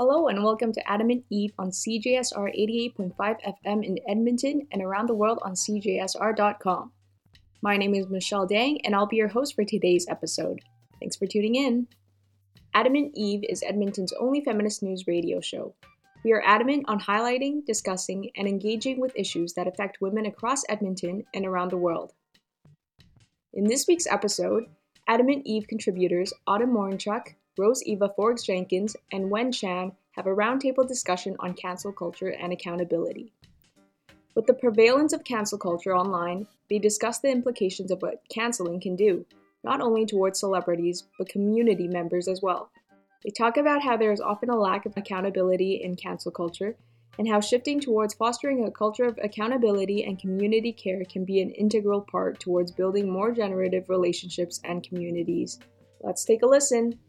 Hello and welcome to AdamantEve on CJSR 88.5 FM in Edmonton and around the world on CJSR.com. My name is Michelle Dang and I'll be your host for today's episode. Thanks for tuning in. AdamantEve is Edmonton's only feminist news radio show. We are adamant on highlighting, discussing, and engaging with issues that affect women across Edmonton and around the world. In this week's episode, AdamantEve contributors Autumn Morinchuk, Rose Eva Forbes Jenkins, and Wen Chan have a roundtable discussion on cancel culture and accountability. With the prevalence of cancel culture online, they discuss the implications of what canceling can do, not only towards celebrities, but community members as well. They talk about how there is often a lack of accountability in cancel culture, and how shifting towards fostering a culture of accountability and community care can be an integral part towards building more generative relationships and communities. Let's take a listen.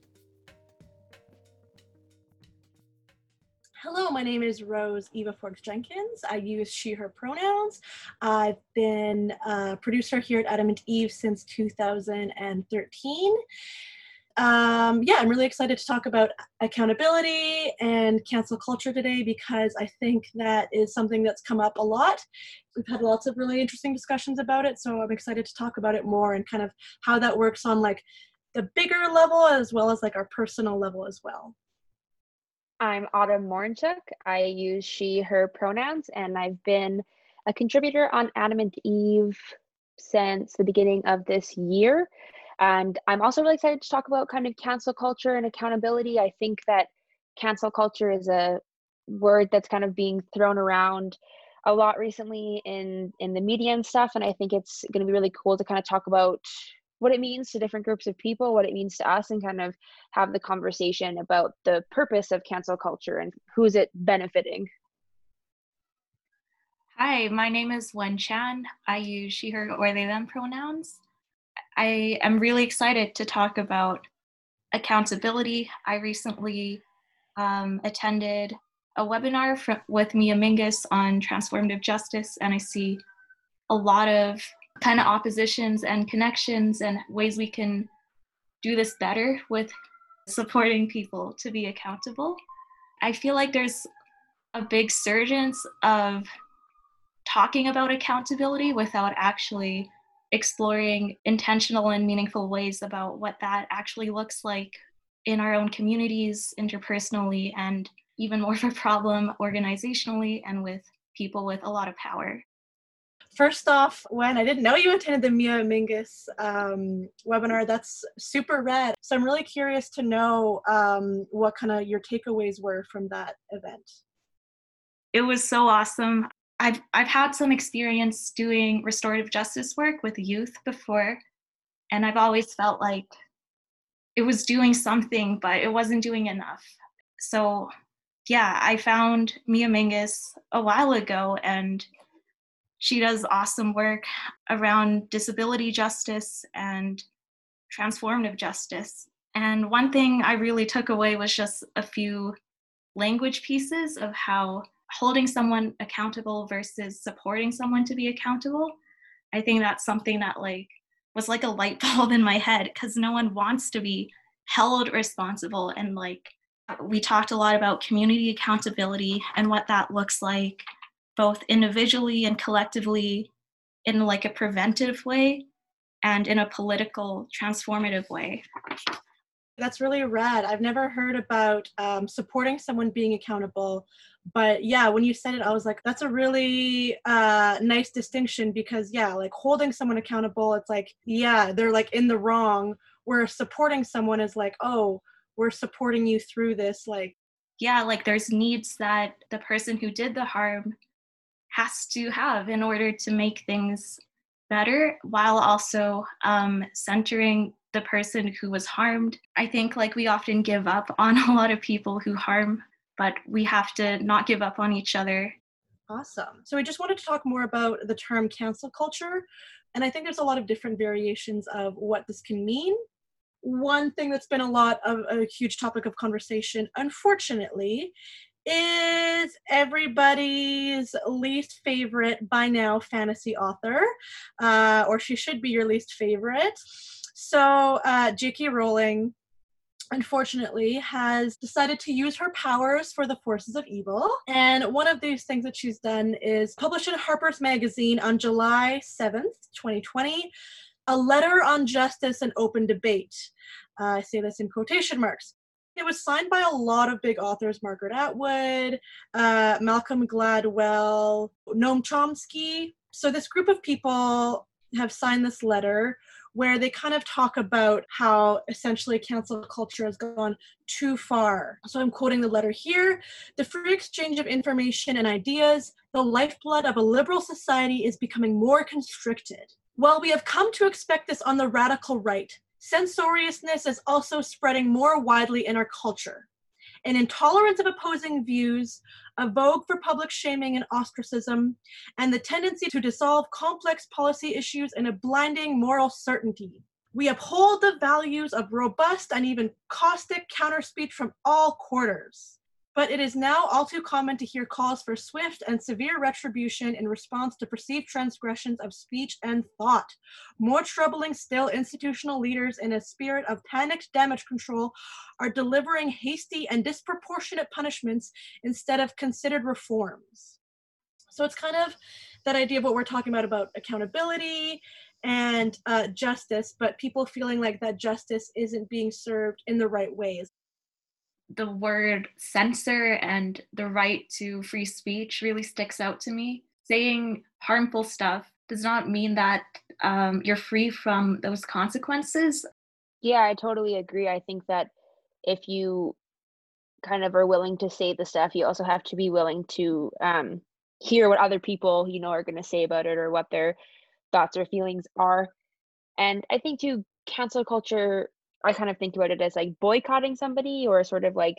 My name is Rose Eva Forbes Jenkins. I use she, her pronouns. I've been a producer here at AdamantEve since 2013. Um, yeah, I'm really excited to talk about accountability and cancel culture today because I think that is something that's come up a lot. We've had lots of really interesting discussions about it, so I'm excited to talk about it more and kind of how that works on like the bigger level as well as like our personal level as well. I'm Autumn Morinchuk. I use she, her pronouns, and I've been a contributor on Adam and Eve since the beginning of this year. And I'm also really excited to talk about kind of cancel culture and accountability. I think that cancel culture is a word that's kind of being thrown around a lot recently in in the media and stuff and i think it's going to be really cool to kind of talk about what it means to different groups of people, what it means to us, and kind of have the conversation about the purpose of cancel culture and who's it benefiting. Hi, my name is Wen Chan. I use she, her, or they, them pronouns. I am really excited to talk about accountability. I recently um, attended a webinar with Mia Mingus on transformative justice, and I see a lot of kind of oppositions and connections and ways we can do this better with supporting people to be accountable. I feel like there's a big surgence of talking about accountability without actually exploring intentional and meaningful ways about what that actually looks like in our own communities, interpersonally, and even more of a problem organizationally and with people with a lot of power first off, when I didn't know you attended the Mia Mingus um, webinar, that's super rad. So I'm really curious to know um, what kind of your takeaways were from that event. It was so awesome. I've, I've had some experience doing restorative justice work with youth before, and I've always felt like it was doing something, but it wasn't doing enough. So, yeah, I found Mia Mingus a while ago, and she does awesome work around disability justice and transformative justice. And one thing I really took away was just a few language pieces of how holding someone accountable versus supporting someone to be accountable. I think that's something that like was like a light bulb in my head because no one wants to be held responsible and like we talked a lot about community accountability and what that looks like both individually and collectively in like a preventive way and in a political transformative way. That's really rad. I've never heard about um, supporting someone being accountable but yeah when you said it i was like that's a really uh, nice distinction because yeah like holding someone accountable it's like yeah they're like in the wrong where supporting someone is like oh we're supporting you through this like yeah like there's needs that the person who did the harm has to have in order to make things better while also um, centering the person who was harmed. I think like we often give up on a lot of people who harm, but we have to not give up on each other. Awesome. So I just wanted to talk more about the term cancel culture. And I think there's a lot of different variations of what this can mean. One thing that's been a lot of a huge topic of conversation, unfortunately, is everybody's least favorite by now fantasy author, uh, or she should be your least favorite. So, uh, J.K. Rowling unfortunately, has decided to use her powers for the forces of evil. And one of these things that she's done is published in Harper's Magazine on July 7th, 2020, a letter on justice and open debate. Uh, I say this in quotation marks. It was signed by a lot of big authors Margaret Atwood, uh, Malcolm Gladwell, Noam Chomsky. So, this group of people have signed this letter where they kind of talk about how essentially cancel culture has gone too far. So I'm quoting the letter here The free exchange of information and ideas, the lifeblood of a liberal society, is becoming more constricted. While we have come to expect this on the radical right, censoriousness is also spreading more widely in our culture. An intolerance of opposing views, a vogue for public shaming and ostracism, and the tendency to dissolve complex policy issues in a blinding moral certainty. We uphold the values of robust and even caustic counter speech from all quarters. But it is now all too common to hear calls for swift and severe retribution in response to perceived transgressions of speech and thought. More troubling still, institutional leaders, in a spirit of panicked damage control, are delivering hasty and disproportionate punishments instead of considered reforms. So it's kind of that idea of what we're talking about about accountability and uh, justice, but people feeling like that justice isn't being served in the right ways the word censor and the right to free speech really sticks out to me. Saying harmful stuff does not mean that um, you're free from those consequences. Yeah, I totally agree. I think that if you kind of are willing to say the stuff, you also have to be willing to um, hear what other people, you know, are going to say about it or what their thoughts or feelings are. And I think too, cancel culture I kind of think about it as like boycotting somebody or sort of like,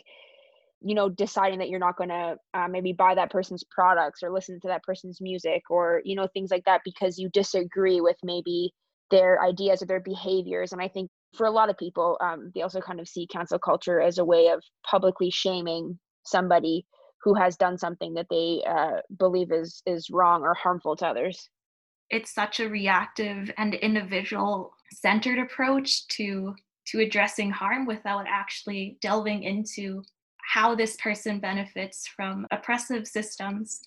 you know, deciding that you're not going to uh, maybe buy that person's products or listen to that person's music or, you know, things like that because you disagree with maybe their ideas or their behaviors. And I think for a lot of people, um, they also kind of see cancel culture as a way of publicly shaming somebody who has done something that they uh, believe is is wrong or harmful to others. It's such a reactive and individual centered approach to to addressing harm without actually delving into how this person benefits from oppressive systems.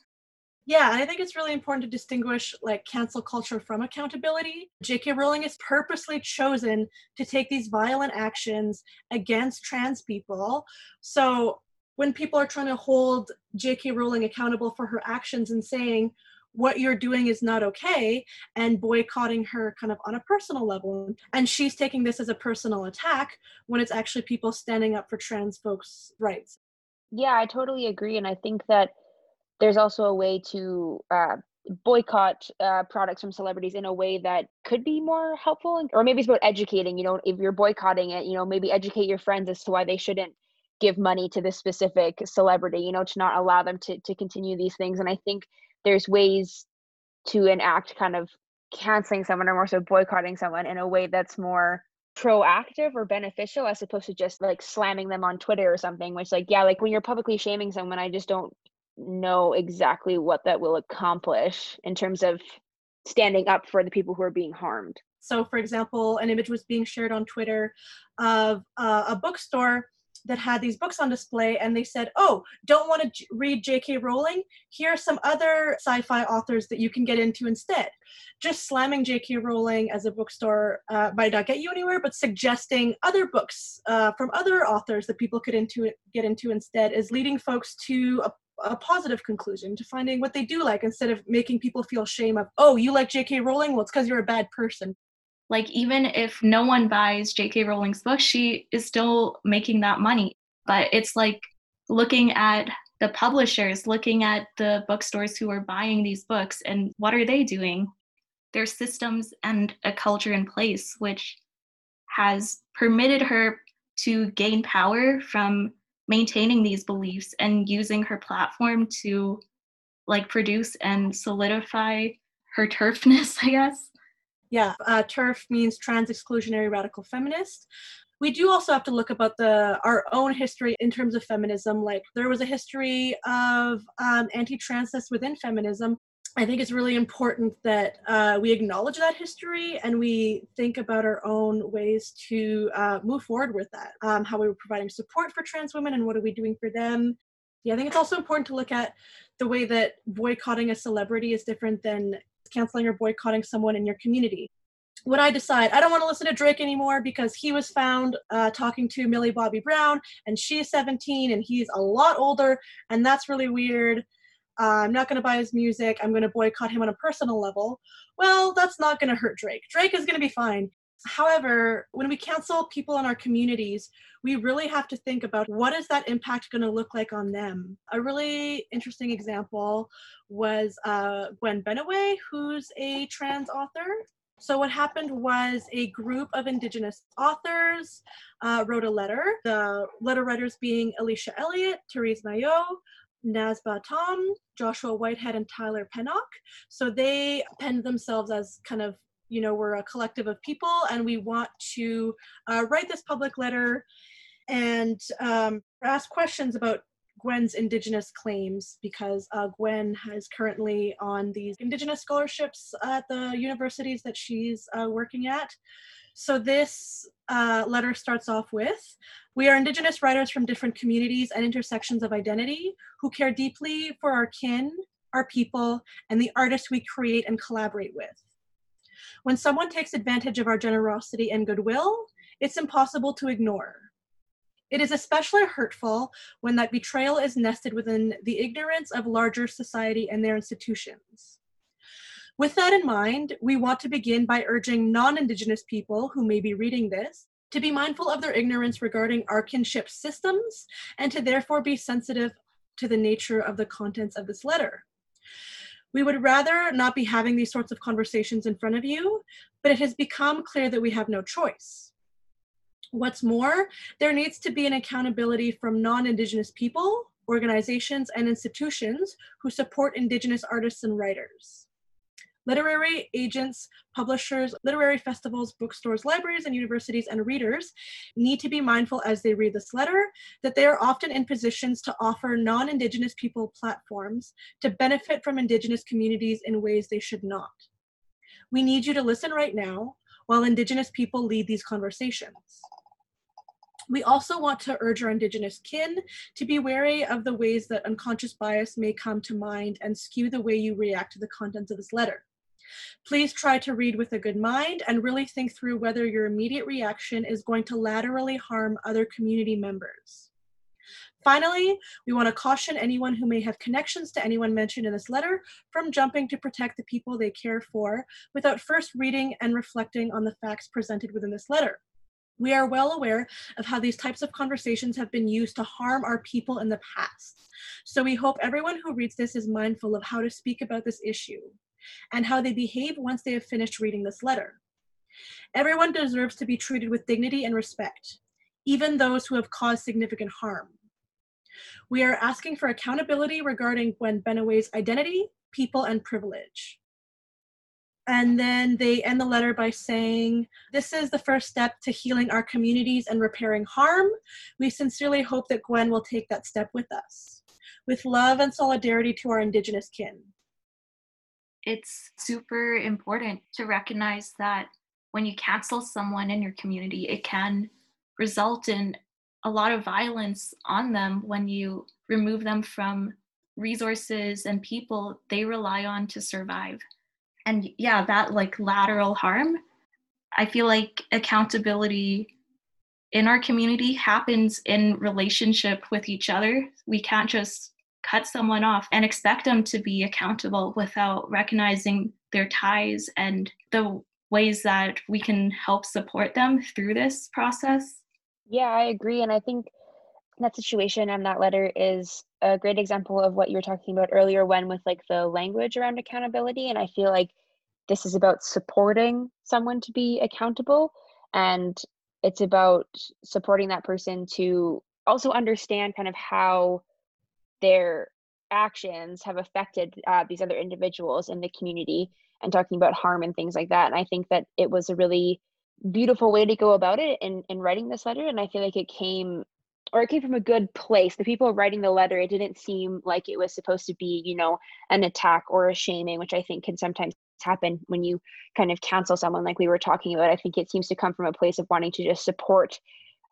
Yeah, and I think it's really important to distinguish like cancel culture from accountability. J.K. Rowling has purposely chosen to take these violent actions against trans people. So when people are trying to hold J.K. Rowling accountable for her actions and saying, what you're doing is not okay and boycotting her kind of on a personal level. And she's taking this as a personal attack when it's actually people standing up for trans folks rights. Yeah i totally agree and i think that there's also a way to uh, boycott uh, products from celebrities in a way that could be more helpful or maybe it's about educating you know if you're boycotting it you know maybe educate your friends as to why they shouldn't give money to this specific celebrity you know to not allow them to to continue these things and i think there's ways to enact kind of canceling someone or more so boycotting someone in a way that's more proactive or beneficial as opposed to just like slamming them on Twitter or something, which like, yeah, like when you're publicly shaming someone, I just don't know exactly what that will accomplish in terms of standing up for the people who are being harmed. So, for example, an image was being shared on Twitter of uh, a bookstore that had these books on display and they said, Oh, don't want to j- read J.K. Rowling? Here are some other sci fi authors that you can get into instead. Just slamming J.K. Rowling as a bookstore uh, might not get you anywhere, but suggesting other books uh, from other authors that people could into get into instead is leading folks to a a positive conclusion to finding what they do like instead of making people feel shame of oh you like jk rowling well it's because you're a bad person like even if no one buys J.K. Rowling's book, she is still making that money. But it's like looking at the publishers, looking at the bookstores who are buying these books, and what are they doing? There's systems and a culture in place which has permitted her to gain power from maintaining these beliefs and using her platform to like produce and solidify her TERFness, I guess. Yeah, uh, means trans exclusionary radical feminist. We do also have to look about the our own history in terms of feminism. Like there was a history of um, anti-transness within feminism. I think it's really important that uh, we acknowledge that history and we think about our own ways to uh, move forward with that. Um, how we were providing support for trans women and what are we doing for them. Yeah, I think it's also important to look at the way that boycotting a celebrity is different than canceling or boycotting someone in your community. When I decide I don't want to listen to Drake anymore because he was found uh, talking to Millie Bobby Brown and she's 17 and he's a lot older and that's really weird uh, I'm not going to buy his music. I'm going to boycott him on a personal level. Well, that's not going to hurt Drake. Drake is going to be fine. However, when we cancel people in our communities, we really have to think about what is that impact going to look like on them. A really interesting example was uh, Gwen Benaway, who's a trans author. So what happened was a group of Indigenous authors uh, wrote a letter. The letter writers being Alicia Elliott, Terese Mailhot, Nazbah Tom, Joshua Whitehead, and Tyler Pennock. So they penned themselves as kind of, you know, we're a collective of people and we want to uh, write this public letter and um, ask questions about Gwen's Indigenous claims because uh, Gwen is currently on these Indigenous scholarships at the universities that she's uh, working at. So this uh, letter starts off with We are Indigenous writers from different communities and intersections of identity who care deeply for our kin, our people, and the artists we create and collaborate with. When someone takes advantage of our generosity and goodwill, it's impossible to ignore. It is especially hurtful when that betrayal is nested within the ignorance of larger society and their institutions. With that in mind, we want to begin by urging non-Indigenous people who may be reading this to be mindful of their ignorance regarding our kinship systems and to therefore be sensitive to the nature of the contents of this letter. We would rather not be having these sorts of conversations in front of you, but it has become clear that we have no choice. What's more, there needs to be an accountability from non-Indigenous people, organizations, and institutions who support Indigenous artists and writers. Literary agents, publishers, literary festivals, bookstores, libraries, and universities and readers need to be mindful as they read this letter that they are often in positions to offer non-Indigenous people platforms to benefit from Indigenous communities in ways they should not. We need you to listen right now while Indigenous people lead these conversations. We also want to urge our Indigenous kin to be wary of the ways that unconscious bias may come to mind and skew the way you react to the contents of this letter. Please try to read with a good mind and really think through whether your immediate reaction is going to laterally harm other community members. Finally, we want to caution anyone who may have connections to anyone mentioned in this letter from jumping to protect the people they care for without first reading and reflecting on the facts presented within this letter. We are well aware of how these types of conversations have been used to harm our people in the past. So we hope everyone who reads this is mindful of how to speak about this issue and how they behave once they have finished reading this letter. Everyone deserves to be treated with dignity and respect, even those who have caused significant harm. We are asking for accountability regarding Gwen Benaway's identity, people, and privilege. And then they end the letter by saying, This is the first step to healing our communities and repairing harm. We sincerely hope that Gwen will take that step with us. With love and solidarity to our Indigenous kin it's super important to recognize that when you cancel someone in your community, it can result in a lot of violence on them when you remove them from resources and people they rely on to survive. And yeah, that like lateral harm, I feel like accountability in our community happens in relationship with each other. We can't just cut someone off and expect them to be accountable without recognizing their ties and the ways that we can help support them through this process. Yeah, I agree. And I think that situation and that letter is a great example of what you were talking about earlier when with like the language around accountability. And I feel like this is about supporting someone to be accountable and it's about supporting that person to also understand kind of how their actions have affected uh, these other individuals in the community and talking about harm and things like that. And I think that it was a really beautiful way to go about it in, in writing this letter. And I feel like it came or it came from a good place. The people writing the letter, it didn't seem like it was supposed to be, you know, an attack or a shaming, which I think can sometimes happen when you kind of cancel someone like we were talking about. I think it seems to come from a place of wanting to just support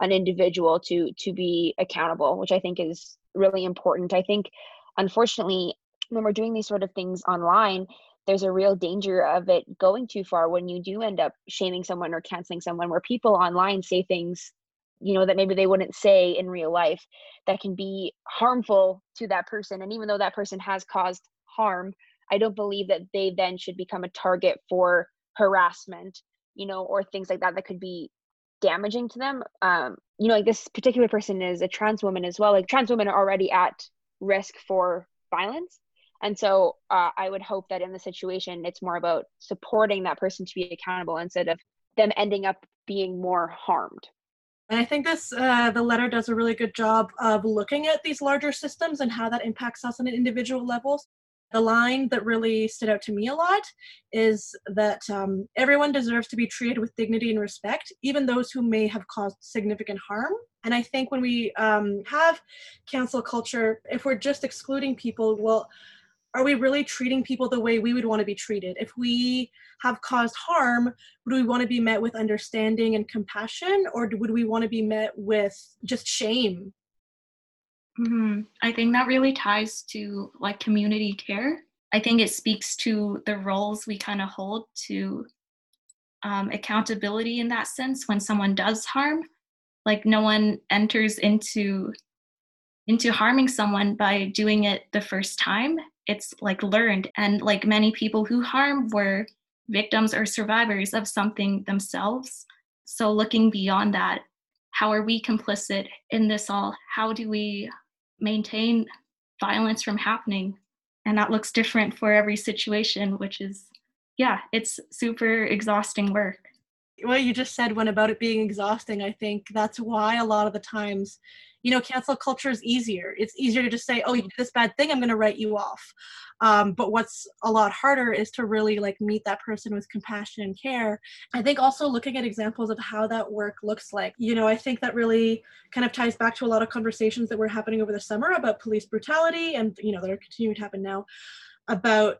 an individual to to be accountable, which I think is really important. I think unfortunately when we're doing these sort of things online, there's a real danger of it going too far when you do end up shaming someone or canceling someone where people online say things you know that maybe they wouldn't say in real life that can be harmful to that person and even though that person has caused harm i don't believe that they then should become a target for harassment you know or things like that that could be damaging to them. Um you know like this particular person is a trans woman as well. Like trans women are already at risk for violence. And so uh, i would hope that in the situation it's more about supporting that person to be accountable instead of them ending up being more harmed. And I think this uh, the letter does a really good job of looking at these larger systems and how that impacts us on an individual level. The line that really stood out to me a lot is that um, everyone deserves to be treated with dignity and respect, even those who may have caused significant harm. And I think when we um, have cancel culture, if we're just excluding people, well, are we really treating people the way we would want to be treated? If we have caused harm, would we want to be met with understanding and compassion, or would we want to be met with just shame? Mm-hmm. I think that really ties to like community care. I think it speaks to the roles we kind of hold to um, accountability in that sense when someone does harm. Like no one enters into into harming someone by doing it the first time it's like learned and like many people who harm were victims or survivors of something themselves so looking beyond that how are we complicit in this all how do we maintain violence from happening. And that looks different for every situation which is yeah it's super exhausting work what you just said when about it being exhausting i think that's why a lot of the times you know cancel culture is easier. It's easier to just say oh you did this bad thing i'm going to write you off. Um, but what's a lot harder is to really like meet that person with compassion and care. I think also looking at examples of how that work looks like you know i think that really kind of ties back to a lot of conversations that were happening over the summer about police brutality and you know that are continuing to happen now about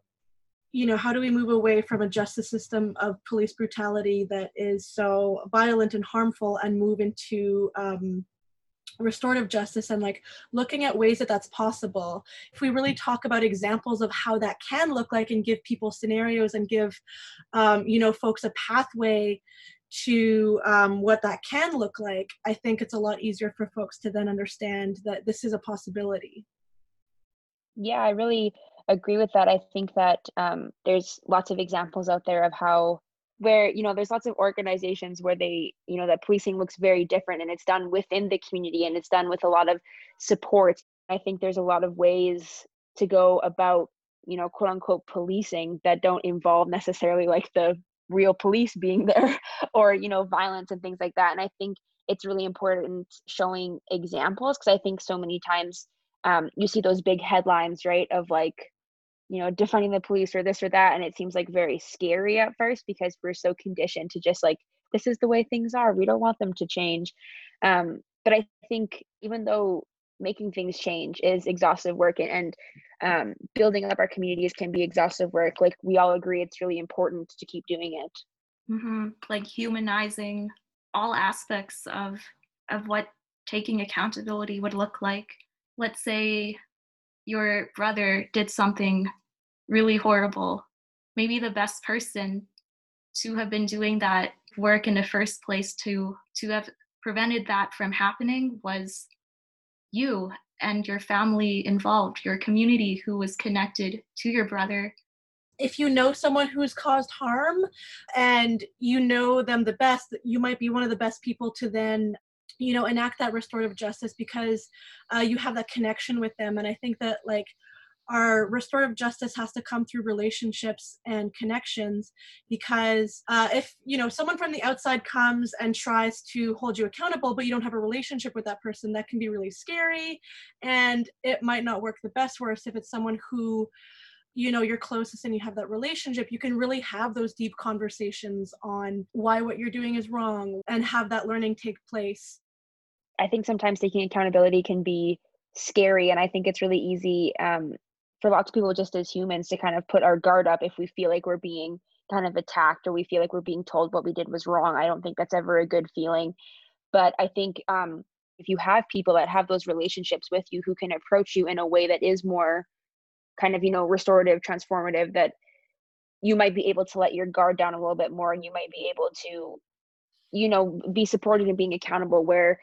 you know how do we move away from a justice system of police brutality that is so violent and harmful and move into um, restorative justice and like looking at ways that that's possible? If we really talk about examples of how that can look like and give people scenarios and give um, you know folks a pathway to um, what that can look like i think it's a lot easier for folks to then understand that this is a possibility. Yeah i really agree with that. I think that um, there's lots of examples out there of how where you know there's lots of organizations where they you know that policing looks very different and it's done within the community and it's done with a lot of support. I think there's a lot of ways to go about you know quote unquote policing that don't involve necessarily like the real police being there or you know violence and things like that. And i think it's really important showing examples because i think so many times um, you see those big headlines right of like you know defunding the police or this or that and it seems like very scary at first because we're so conditioned to just like this is the way things are. We don't want them to change. Um, but i think even though making things change is exhaustive work and, and um, building up our communities can be exhaustive work like we all agree it's really important to keep doing it. Mm-hmm. like humanizing all aspects of of what taking accountability would look like. Let's say your brother did something really horrible. Maybe the best person to have been doing that work in the first place to to have prevented that from happening was you and your family involved, your community who was connected to your brother. If you know someone who's caused harm and you know them the best, you might be one of the best people to then you know enact that restorative justice because uh, you have that connection with them and i think that like our restorative justice has to come through relationships and connections because uh, if you know someone from the outside comes and tries to hold you accountable but you don't have a relationship with that person that can be really scary and it might not work the best worst if it's someone who you know you're closest and you have that relationship you can really have those deep conversations on why what you're doing is wrong and have that learning take place I think sometimes taking accountability can be scary. And I think it's really easy um, for lots of people, just as humans, to kind of put our guard up if we feel like we're being kind of attacked or we feel like we're being told what we did was wrong. I don't think that's ever a good feeling. But I think um, if you have people that have those relationships with you who can approach you in a way that is more kind of, you know, restorative, transformative, that you might be able to let your guard down a little bit more and you might be able to, you know, be supported and being accountable where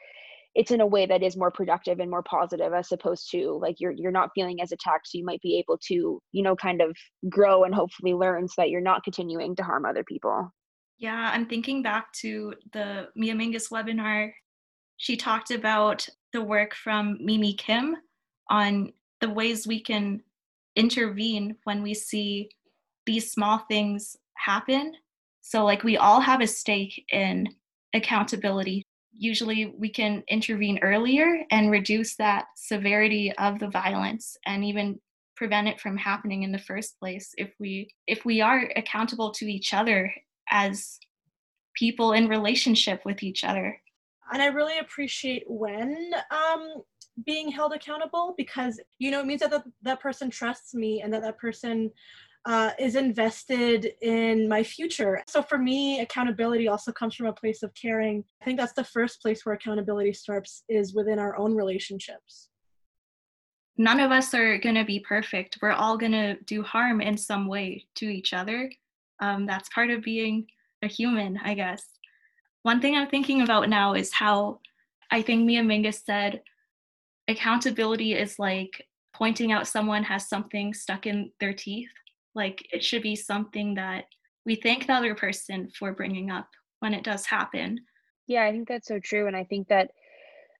it's in a way that is more productive and more positive as opposed to like you're you're not feeling as attacked so you might be able to you know kind of grow and hopefully learn so that you're not continuing to harm other people. Yeah i'm thinking back to the mia mingus webinar she talked about the work from mimi kim on the ways we can intervene when we see these small things happen. So like we all have a stake in accountability usually we can intervene earlier and reduce that severity of the violence and even prevent it from happening in the first place if we if we are accountable to each other as people in relationship with each other. And i really appreciate when um being held accountable because you know it means that the, that person trusts me and that that person uh, is invested in my future. So for me, accountability also comes from a place of caring. I think that's the first place where accountability starts is within our own relationships. None of us are going to be perfect. We're all going to do harm in some way to each other. Um, that's part of being a human, I guess. One thing I'm thinking about now is how I think Mia Mingus said accountability is like pointing out someone has something stuck in their teeth like it should be something that we thank the other person for bringing up when it does happen. Yeah, I think that's so true. And I think that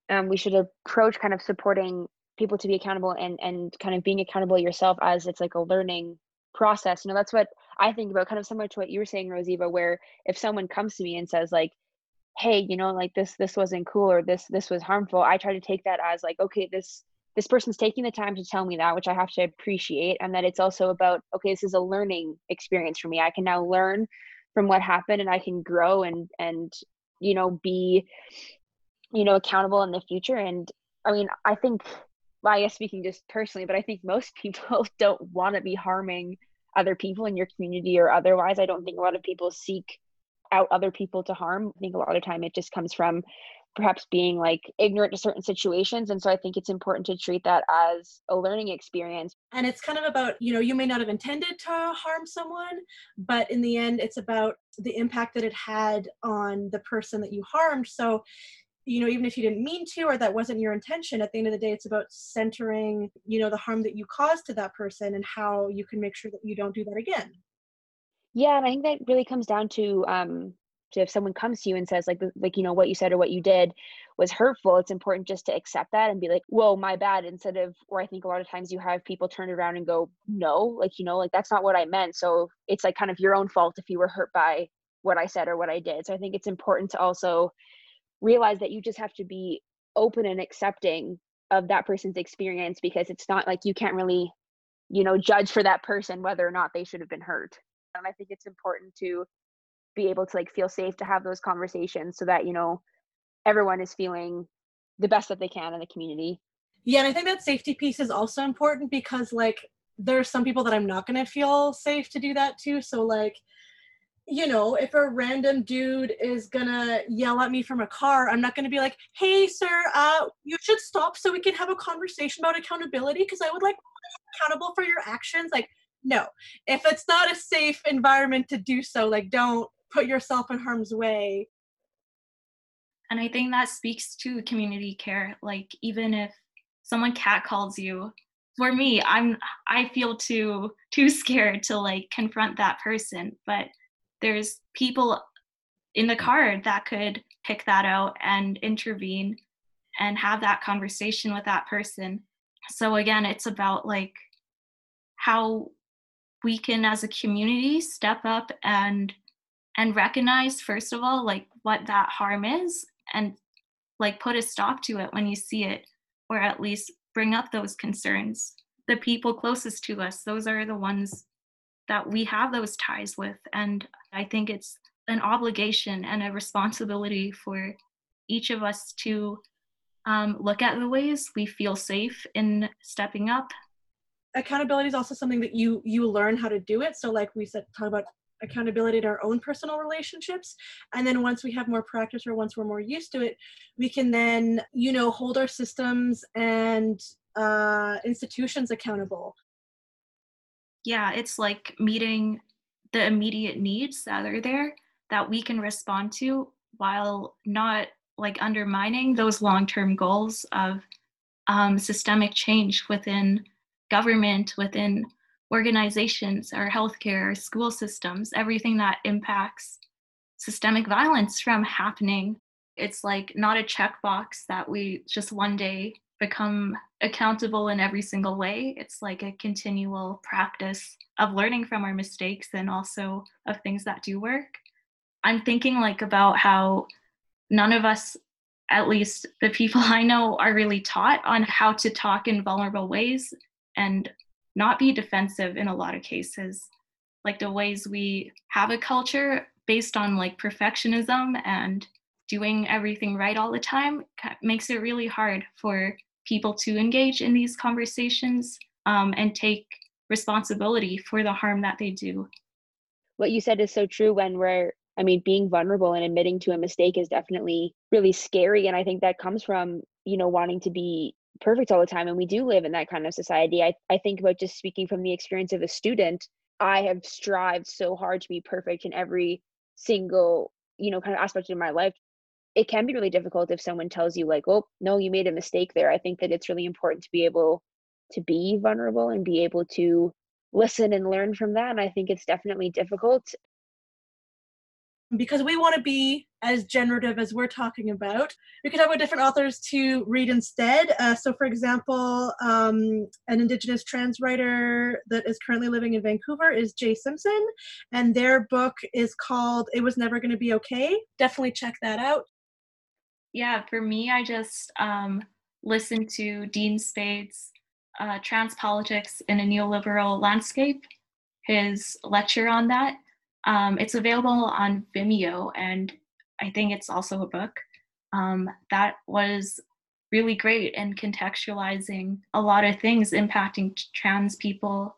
um, we should approach kind of supporting people to be accountable and and kind of being accountable yourself as it's like a learning process. You know, that's what I think about, kind of similar to what you were saying, Rose Eva, where if someone comes to me and says like, "Hey, you know, like this this wasn't cool or this this was harmful," I try to take that as like, "Okay, this this person's taking the time to tell me that which i have to appreciate and that it's also about okay this is a learning experience for me. I can now learn from what happened and i can grow and and you know be you know accountable in the future. And i mean i think well, i guess speaking just personally but i think most people don't want to be harming other people in your community or otherwise. I don't think a lot of people seek out other people to harm. I think a lot of time it just comes from perhaps being like ignorant to certain situations and so i think it's important to treat that as a learning experience. And it's kind of about you know you may not have intended to harm someone but in the end it's about the impact that it had on the person that you harmed. So you know even if you didn't mean to or that wasn't your intention at the end of the day it's about centering you know the harm that you caused to that person and how you can make sure that you don't do that again. Yeah and i think that really comes down to um if someone comes to you and says like like you know what you said or what you did was hurtful it's important just to accept that and be like whoa my bad instead of or i think a lot of times you have people turn around and go no like you know like that's not what i meant. So it's like kind of your own fault if you were hurt by what i said or what i did. So i think it's important to also realize that you just have to be open and accepting of that person's experience because it's not like you can't really you know judge for that person whether or not they should have been hurt. And i think it's important to be able to like feel safe to have those conversations so that you know everyone is feeling the best that they can in the community. Yeah and i think that safety piece is also important because like there's some people that i'm not going to feel safe to do that to so like you know if a random dude is gonna yell at me from a car i'm not gonna be like hey sir uh you should stop so we can have a conversation about accountability because i would like accountable for your actions like no. If it's not a safe environment to do so like don't put yourself in harm's way. And I think that speaks to community care. Like even if someone cat calls you, for me, I'm I feel too too scared to like confront that person. But there's people in the car that could pick that out and intervene and have that conversation with that person. So again, it's about like how we can as a community step up and and recognize first of all like what that harm is and like put a stop to it when you see it or at least bring up those concerns the people closest to us those are the ones that we have those ties with and i think it's an obligation and a responsibility for each of us to um, look at the ways we feel safe in stepping up. Accountability is also something that you you learn how to do it. So, like we said, talk about accountability in our own personal relationships. And then once we have more practice or once we're more used to it we can then you know hold our systems and uh, institutions accountable. Yeah it's like meeting the immediate needs that are there that we can respond to while not like undermining those long-term goals of um, systemic change within government within organizations our healthcare our school systems everything that impacts systemic violence from happening. It's like not a checkbox that we just one day become accountable in every single way. It's like a continual practice of learning from our mistakes and also of things that do work. I'm thinking like about how none of us at least the people i know are really taught on how to talk in vulnerable ways and not be defensive in a lot of cases like the ways we have a culture based on like perfectionism and doing everything right all the time makes it really hard for people to engage in these conversations um, and take responsibility for the harm that they do. What you said is so true when we're, I mean, being vulnerable and admitting to a mistake is definitely really scary. And I think that comes from, you know, wanting to be perfect all the time. And we do live in that kind of society. I, I think about just speaking from the experience of a student, I have strived so hard to be perfect in every single, you know, kind of aspect of my life it can be really difficult if someone tells you like oh no you made a mistake there i think that it's really important to be able to be vulnerable and be able to listen and learn from that and i think it's definitely difficult because we want to be as generative as we're talking about we could have a different authors to read instead. Uh, so for example um, an indigenous trans writer that is currently living in vancouver is jaye simpson and their book is called it was never going to be okay. Definitely check that out. Yeah, for me, I just um, listened to Dean Spade's uh, Trans Politics in a Neoliberal Landscape, his lecture on that. Um, it's available on Vimeo, and I think it's also a book. Um, that was really great in contextualizing a lot of things impacting trans people.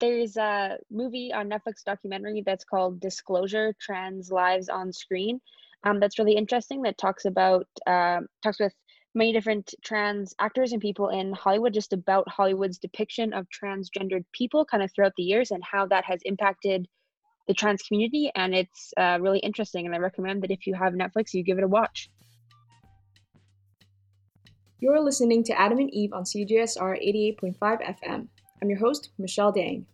There's a movie on Netflix documentary that's called Disclosure Trans Lives on Screen um, that's really interesting that talks about um, talks with many different trans actors and people in Hollywood just about Hollywood's depiction of transgendered people kind of throughout the years and how that has impacted the trans community and it's uh, really interesting and I recommend that if you have Netflix you give it a watch. You're listening to AdamantEve on CJSR 88.5 FM. I'm your host, Michelle Dang.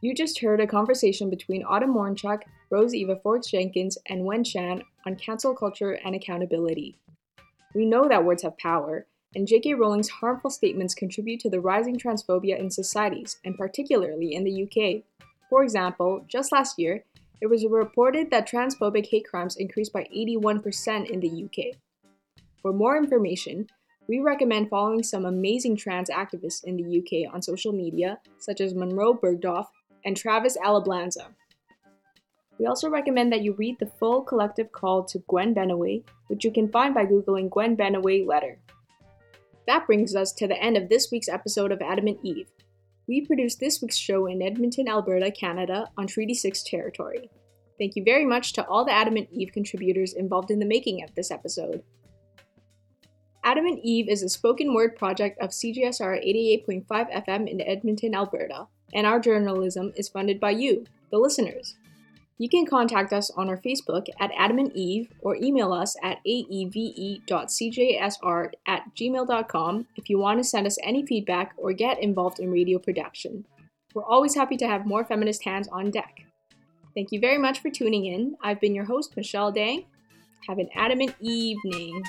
You just heard a conversation between Autumn Morinchuk, Rose Eva Forbes Jenkins, and Wen Shan on cancel culture and accountability. We know that words have power, and J.K. Rowling's harmful statements contribute to the rising transphobia in societies, and particularly in the UK. For example, just last year, it was reported that transphobic hate crimes increased by 81% in the UK. For more information, we recommend following some amazing trans activists in the UK on social media, such as Munroe Bergdorf and Travis Alabanza. We also recommend that you read the full collective call to Gwen Benaway, which you can find by Googling Gwen Benaway letter. That brings us to the end of this week's episode of AdamantEve. We produced this week's show in Edmonton, Alberta, Canada, on Treaty 6 territory. Thank you very much to all the AdamantEve contributors involved in the making of this episode. AdamantEve is a spoken word project of CJSR 88.5 FM in Edmonton, Alberta and our journalism is funded by you, the listeners. You can contact us on our Facebook at AdamantEve or email us at aeve.cjsr at gmail.com if you want to send us any feedback or get involved in radio production. We're always happy to have more feminist hands on deck. Thank you very much for tuning in. I've been your host, Michelle Day. Have an adamant evening.